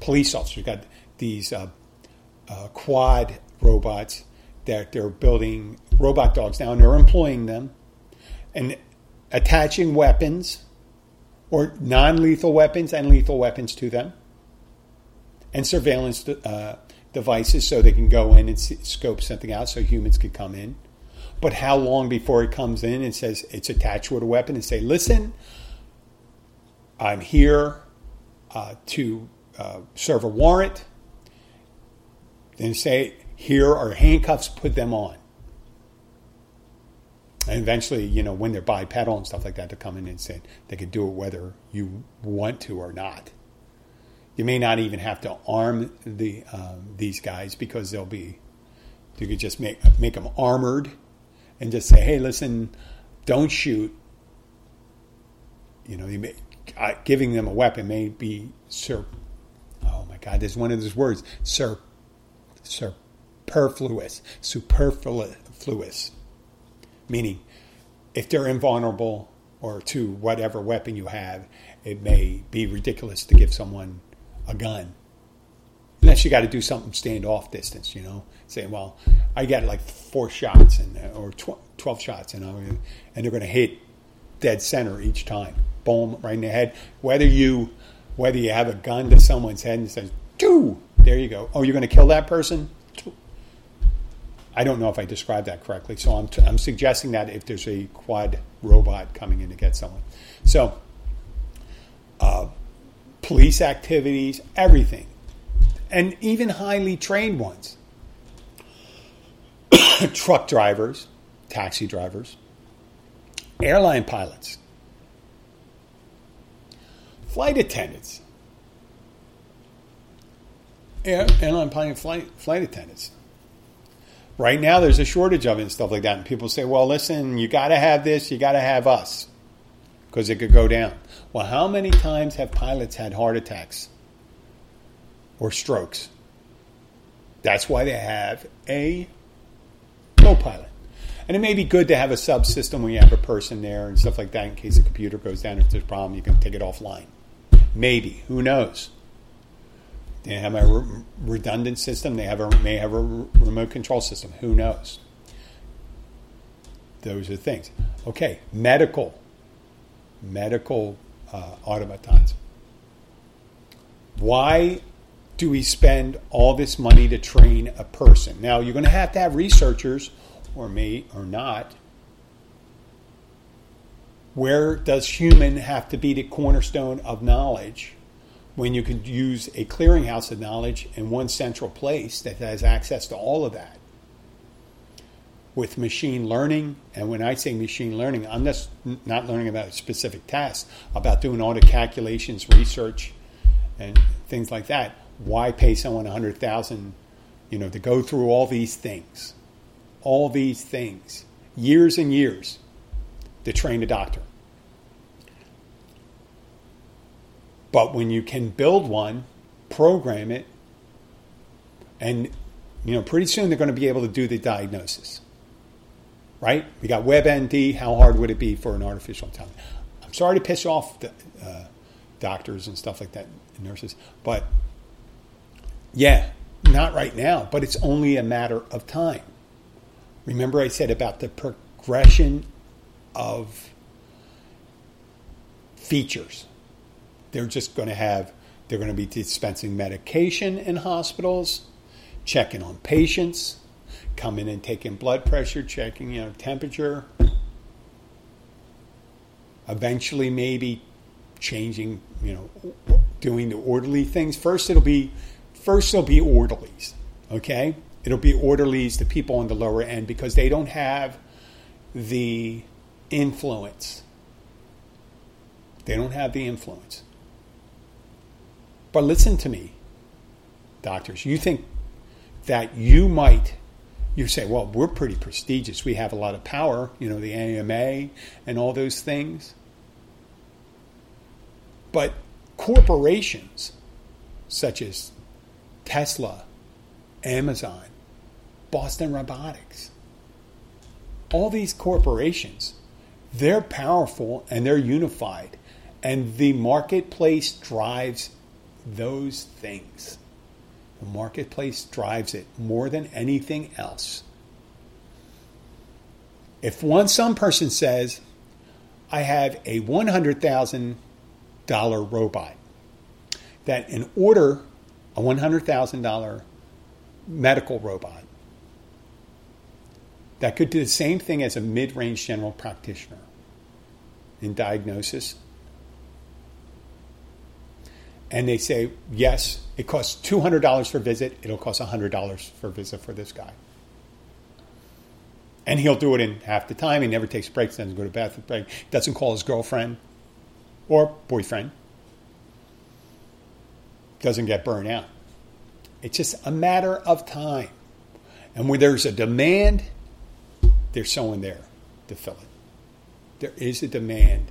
Police officers got these uh, uh, quad robots that they're building robot dogs now, and they're employing them and attaching weapons or non-lethal weapons and lethal weapons to them, and surveillance. Uh, devices so they can go in and scope something out so humans could come in. But how long before it comes in and says it's attached with a weapon and say, listen, I'm here uh, to uh, serve a warrant. Then say, here are handcuffs, put them on. And eventually, you know, when they're bipedal and stuff like that, to come in and say they could do it whether you want to or not. You may not even have to arm the um, these guys because they'll be. You could just make make them armored, and just say, "Hey, listen, don't shoot." You know, you may, uh, giving them a weapon may be sir. Oh my God, there's one of those words, sir, superfluous, superfluous, meaning if they're invulnerable or to whatever weapon you have, it may be ridiculous to give someone a gun. Unless you got to do something standoff distance, you know, saying, well, I got like four shots and or tw- 12 shots, and, and they're going to hit dead center each time. Boom, right in the head. Whether you whether you have a gun to someone's head and says, "Two," there you go. Oh, you're going to kill that person. I don't know if I described that correctly, so I'm, t- I'm suggesting that if there's a quad robot coming in to get someone, so uh, police activities, everything, and even highly trained ones. Truck drivers, taxi drivers, airline pilots, flight attendants, air, airline pilot flight, flight attendants. Right now, there's a shortage of it and stuff like that. And people say, well, listen, you got to have this, you got to have us, because it could go down. Well, how many times have pilots had heart attacks or strokes? That's why they have a co pilot. And it may be good to have a subsystem when you have a person there and stuff like that in case the computer goes down. If there's a problem, you can take it offline. Maybe. Who knows? They have a re- redundant system. They have a, may have a re- remote control system. Who knows? Those are things. Okay, medical. Medical uh, automatons. Why do we spend all this money to train a person? Now, you're going to have to have researchers, or me or not. Where does human have to be the cornerstone of knowledge when you could use a clearinghouse of knowledge in one central place that has access to all of that? With machine learning. And when I say machine learning, I'm just not learning about specific tasks, about doing all the calculations, research, and things like that. Why pay someone a hundred thousand, you know, to go through all these things, all these things, years and years, to train a doctor? But when you can build one, program it, and you know, pretty soon they're going to be able to do the diagnosis right? We got WebMD. How hard would it be for an artificial intelligence? I'm sorry to piss off the, uh, doctors and stuff like that, nurses, but yeah, not right now. But it's only a matter of time. Remember, I said about the progression of features. They're just going to have. They're going to be dispensing medication in hospitals, checking on patients coming and taking blood pressure, checking you know temperature. Eventually, maybe changing, you know, doing the orderly things. First, it'll be first it'll be orderlies. Okay, it'll be orderlies, the people on the lower end, because they don't have the influence. They don't have the influence. But listen to me, doctors. You think that you might, you say, well, we're pretty prestigious. We have a lot of power, you know, the AMA and all those things. But corporations such as Tesla, Amazon, Boston Robotics, all these corporations, they're powerful and they're unified. And the marketplace drives those things. The marketplace drives it more than anything else. If one some person says, I have a $100,000 robot that in order a $100,000 medical robot that could do the same thing as a mid-range general practitioner in diagnosis and they say yes it costs $200 for visit. It'll cost $100 for visit for this guy. And he'll do it in half the time. He never takes breaks doesn't go to bathroom break doesn't call his girlfriend or boyfriend doesn't get burned out. It's just a matter of time. And when there's a demand there's someone there to fill it. There is a demand.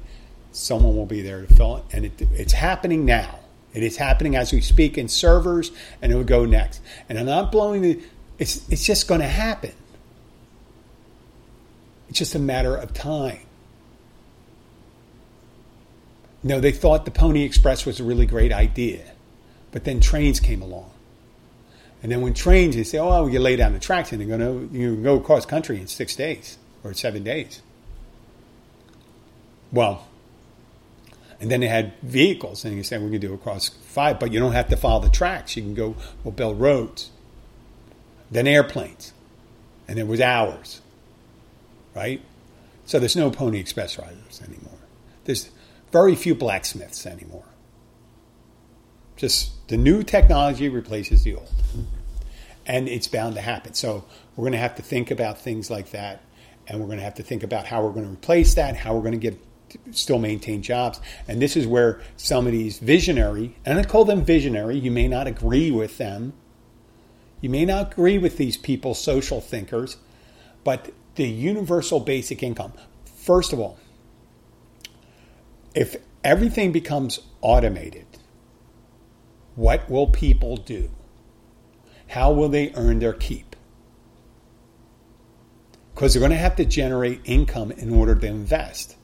Someone will be there to fill it. And it, it's happening now it is happening as we speak in servers, and it will go next. And I'm not blowing the. It's it's just going to happen. It's just a matter of time. No, they thought the Pony Express was a really great idea, but then trains came along. And then when trains, they say, "Oh, well, you lay down the tracks and you're going to you go across country in six days or seven days." Well, and then they had vehicles, and you said, we can do across five, but you don't have to follow the tracks. You can go, we'll build roads. Then airplanes, and it was hours, right? So there's no Pony Express riders anymore. There's very few blacksmiths anymore. Just the new technology replaces the old. And it's bound to happen. So we're going to have to think about things like that. And we're going to have to think about how we're going to replace that, how we're going to get still maintain jobs. And this is where some of these visionary, and I call them visionary, you may not agree with them. You may not agree with these people, social thinkers, but the universal basic income. First of all, if everything becomes automated, what will people do? How will they earn their keep? Because they're going to have to generate income in order to invest.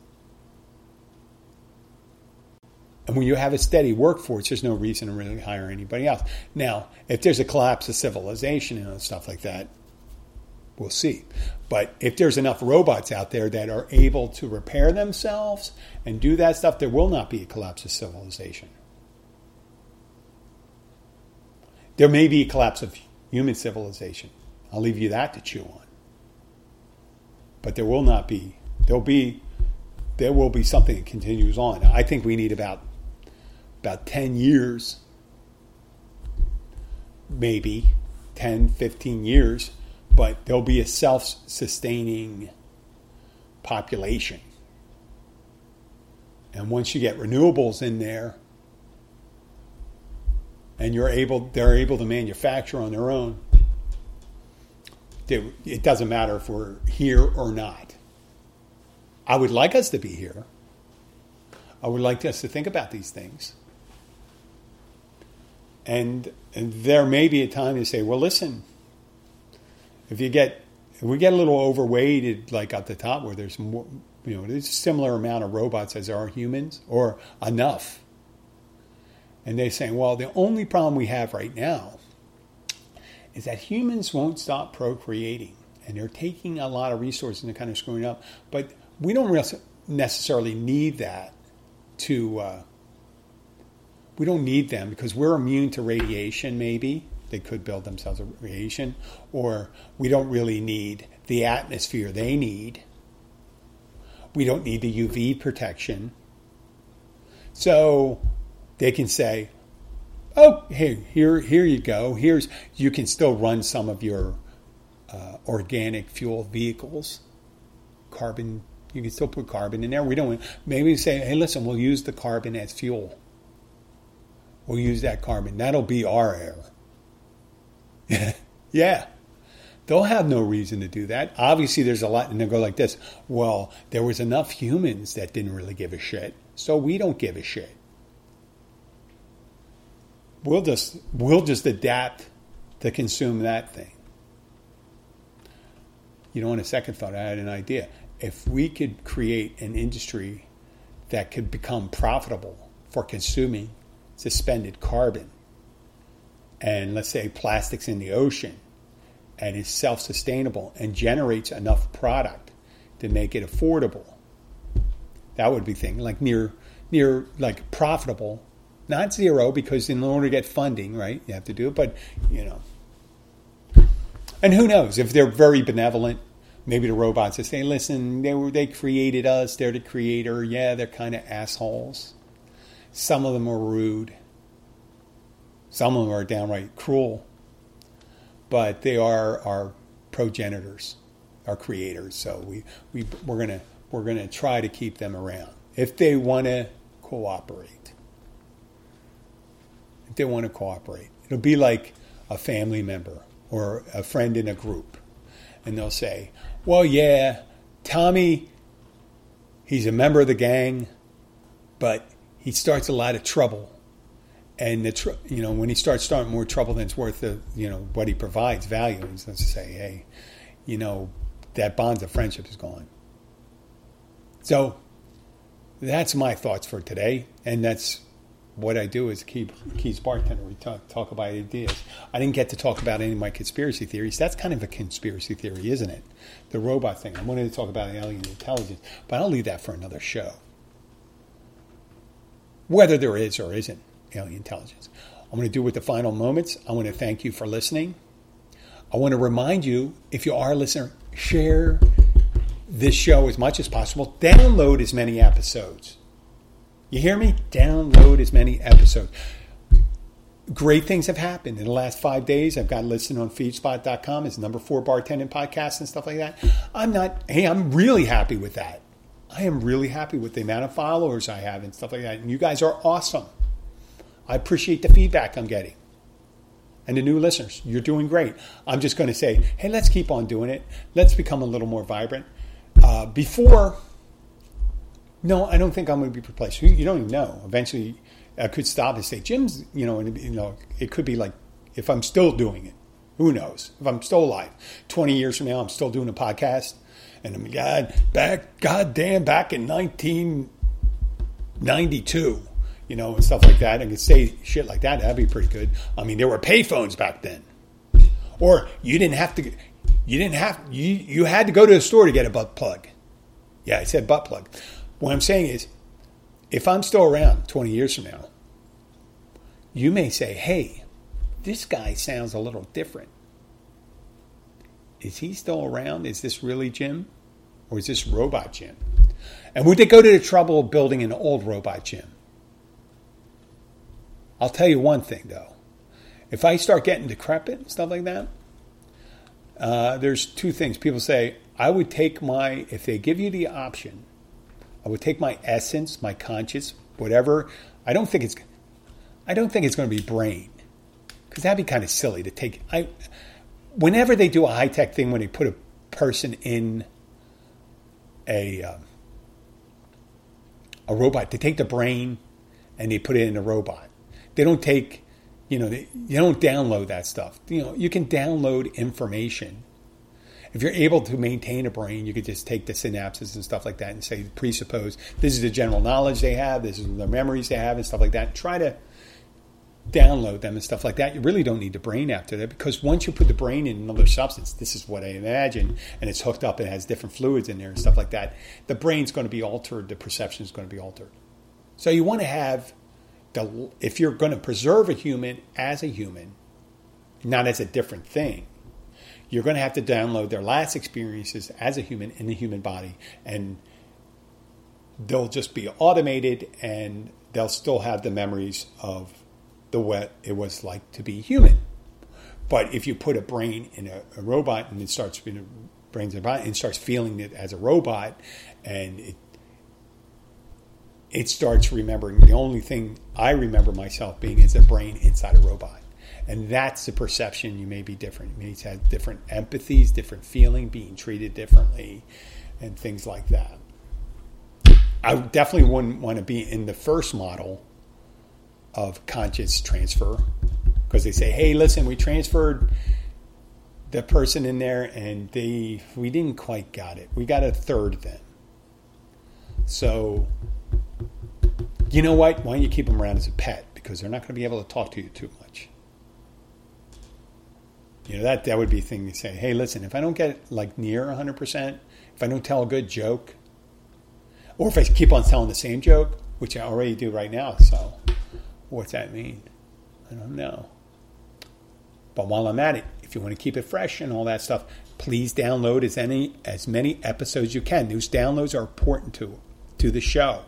And when you have a steady workforce, there's no reason to really hire anybody else. Now, if there's a collapse of civilization and stuff like that, we'll see. But if there's enough robots out there that are able to repair themselves and do that stuff, there will not be a collapse of civilization. There may be a collapse of human civilization. I'll leave you that to chew on. But there will not be. There'll be. There will be something that continues on. I think we need about about 10 years, maybe 10, 15 years, but there'll be a self sustaining population. And once you get renewables in there, and you're able, they're able to manufacture on their own. It doesn't matter if we're here or not. I would like us to be here. I would like us to think about these things. And, there may be a time to say, well, listen, if you get if we get a little overweighted, like at the top where there's more, you know, there's a similar amount of robots as there are humans, or enough. And they're saying, well, the only problem we have right now is that humans won't stop procreating, and they're taking a lot of resources and kind of screwing up. But we don't necessarily need that to uh, we don't need them because we're immune to radiation, maybe. They could build themselves a radiation. Or we don't really need the atmosphere they need. We don't need the UV protection. So they can say, oh, hey, here, here you go. Here's, you can still run some of your uh, organic fuel vehicles, carbon You can still put carbon in there. We don't maybe say, hey, listen, we'll use the carbon as fuel. We'll use that carbon. That'll be our air. yeah. They'll have no reason to do that. Obviously, there's a lot, and they'll go like this Well, there was enough humans that didn't really give a shit, so we don't give a shit. We'll just, we'll just adapt to consume that thing. You know, on a second thought, I had an idea. If we could create an industry that could become profitable for consuming suspended carbon and let's say plastics in the ocean and is self sustainable and generates enough product to make it affordable. That would be thing like near near like profitable, not zero because in order to get funding, right, you have to do it. But you know, and who knows if they're very benevolent, maybe the robots that say, "Listen, they were they created us. They're the creator. Yeah, they're kind of assholes. Some of them are rude. Some of them are downright cruel." but they are our progenitors, our creators. So we, we we're gonna we're gonna try to keep them around if they want to cooperate. If they want to cooperate, it'll be like a family member or a friend in a group, and they'll say, "Well, yeah, Tommy, he's a member of the gang, but he starts a lot of trouble and the tr- you know when he starts starting more trouble than it's worth the you know what he provides value he's going to say hey you know that bond of friendship is gone so that's my thoughts for today and that's what I do is keep Keys bartender. We talk talk about ideas. I didn't get to talk about any of my conspiracy theories. That's kind of a conspiracy theory, isn't it? The robot thing. I wanted to talk about alien intelligence, but I'll leave that for another show. Whether there is or isn't alien intelligence. I'm going to do with the final moments. I want to thank you for listening. I want to remind you, if you are a listener, share this show as much as possible. Download as many episodes. You hear me? Download as many episodes. Great things have happened in the last five days. I've got listed on feedspot.com as number four bartending podcast and stuff like that. I'm not, hey, I'm really happy with that. I am really happy with the amount of followers I have and stuff like that. And you guys are awesome. I appreciate the feedback I'm getting. And the new listeners, you're doing great. I'm just going to say, hey, let's keep on doing it. Let's become a little more vibrant. Uh, before, no, I don't think I'm going to be replaced. You, don't even know. Eventually, I could stop and say, Jim's, you know, and, you know, it could be like if I'm still doing it. Who knows? If I'm still alive, 20 years from now, I'm still doing a podcast. And I'm, God, back, goddamn, back in 1992 you know, and stuff like that, and could say shit like that, that'd be pretty good. I mean, there were payphones back then, or you didn't have to, you didn't have, you you had to go to a store to get a butt plug. Yeah, I said butt plug. What I'm saying is, if I'm still around 20 years from now, you may say, hey, this guy sounds a little different. Is he still around? Is this really Jim? Or is this robot Jim? And would they go to the trouble of building an old robot Jim? I'll tell you one thing though. If I start getting decrepit and stuff like that, uh, there's two things. People say, I would take my, if they give you the option, I would take my essence, my conscience, whatever. I don't think it's, I don't think it's going to be brain, because that'd be kind of silly to take. I, whenever they do a high tech thing, when they put a person in a uh, a robot, they take the brain and they put it in a robot. They don't take, you know, they, you don't download that stuff. You know, you can download information. If you're able to maintain a brain, you could just take the synapses and stuff like that and say, presuppose this is the general knowledge they have, this is the memories they have, and stuff like that. Try to download them and stuff like that. You really don't need the brain after that because once you put the brain in another substance, this is what I imagine, and it's hooked up and has different fluids in there and stuff like that, the brain's going to be altered, the perception is going to be altered. So you want to have the, if you're going to preserve a human as a human, not as a different thing, you're going to have to download their last experiences as a human in the human body, and they'll just be automated, and they'll still have the memories of the what it was like to be human. But if you put a brain in a, a robot and it starts being a brains body and starts feeling it as a robot, and it it starts remembering. The only thing I remember myself being is a brain inside a robot. And that's the perception you may be different. You may have different empathies, different feeling, being treated differently, and things like that. I definitely wouldn't want to be in the first model of conscious transfer because they say, "Hey, listen, we transferred the person in there, and they we didn't quite got it. We got a third then. So, you know what? Why don't you keep them around as a pet because they're not going to be able to talk to you too much. You know that that would be a thing to say. Hey, listen, if I don't get like near 100 percent, if I don't tell a good joke, or if I keep on telling the same joke, which I already do right now. So, what's that mean? I don't know. But while I'm at it, if you want to keep it fresh and all that stuff, please download as any as many episodes you can. Those downloads are important to to the show,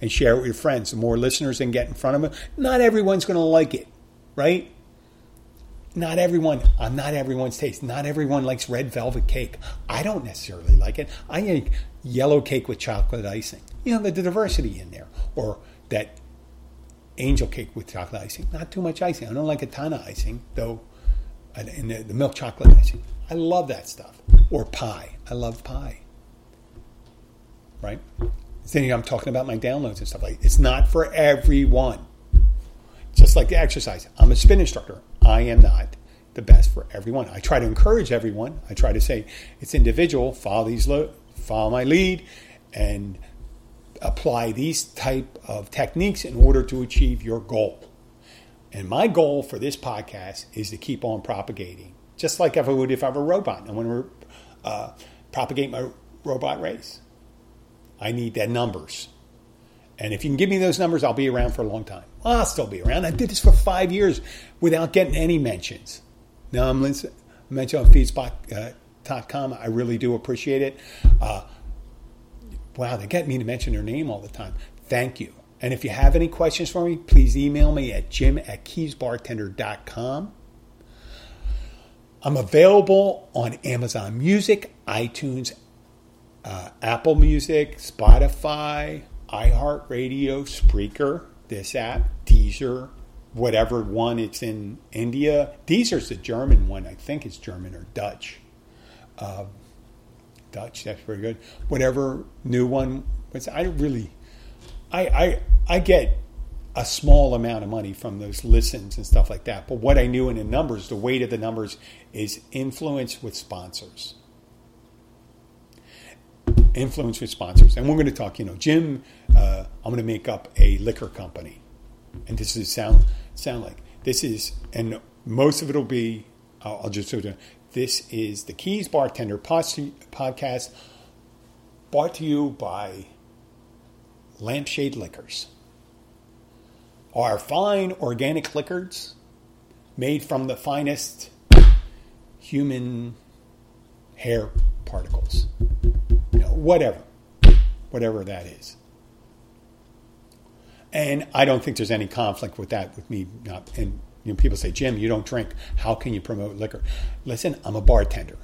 and share it with your friends. The more listeners can get in front of them, not everyone's going to like it, right? Not everyone, I'm uh, not everyone's taste. Not everyone likes red velvet cake. I don't necessarily like it. I like yellow cake with chocolate icing. You know, the diversity in there. Or that angel cake with chocolate icing. Not too much icing. I don't like a ton of icing, though, and the, the milk chocolate icing. I love that stuff. Or pie. I love pie. Right? Then I'm talking about my downloads and stuff like. It's not for everyone. Just like the exercise. I'm a spin instructor. I am not the best for everyone. I try to encourage everyone. I try to say it's individual. Follow these, lo- follow my lead, and apply these type of techniques in order to achieve your goal. And my goal for this podcast is to keep on propagating, just like if I would if I were a robot. I want to uh, propagate my robot race. I need that numbers. And if you can give me those numbers, I'll be around for a long time. I'll still be around. I did this for five years without getting any mentions. Now I'm mentioned on feedspot.com. Uh, I really do appreciate it. Uh, wow, they get me to mention their name all the time. Thank you. And if you have any questions for me, please email me at jim at keysbartender.com. I'm available on Amazon Music, iTunes, uh, Apple Music, Spotify, iHeartRadio, Spreaker, this app, Deezer, whatever one it's in India. Deezer's the German one, I think it's German or Dutch. Uh, Dutch, that's very good. Whatever new one, was, I really, I, I, I get a small amount of money from those listens and stuff like that. But what I knew in the numbers, the weight of the numbers is influence with sponsors influence with sponsors. And we're going to talk, you know, Jim, uh, I'm going to make up a liquor company. And this is sound sound like this is, and most of it will be, I'll, I'll just of, this is the Keys Bartender podcast brought to you by Lampshade Liquors. Our fine organic liquors made from the finest human hair particles You know, whatever, whatever that is. And I don't think there's any conflict with that with me not. And you know, people say, Jim, you don't drink. How can you promote liquor? Listen, I'm a bartender.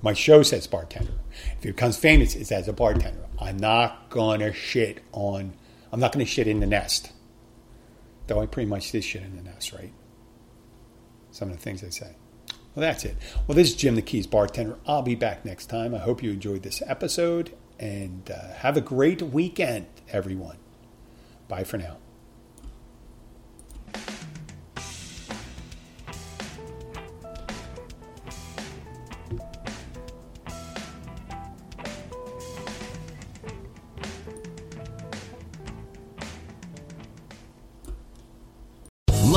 My show says bartender. If it becomes famous, it's as a bartender. I'm not gonna shit on. I'm not gonna shit in the nest. Though I pretty much did shit in the nest, right? Some of the things I say. Well, that's it. Well, this is Jim the Keys bartender. I'll be back next time. I hope you enjoyed this episode and uh, have a great weekend, everyone. Bye for now.